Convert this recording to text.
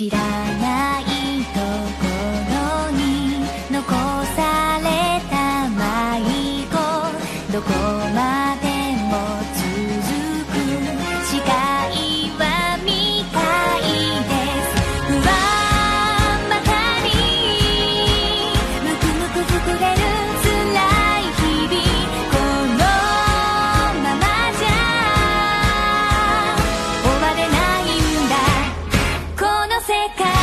知らないところに残された迷子。どこまで界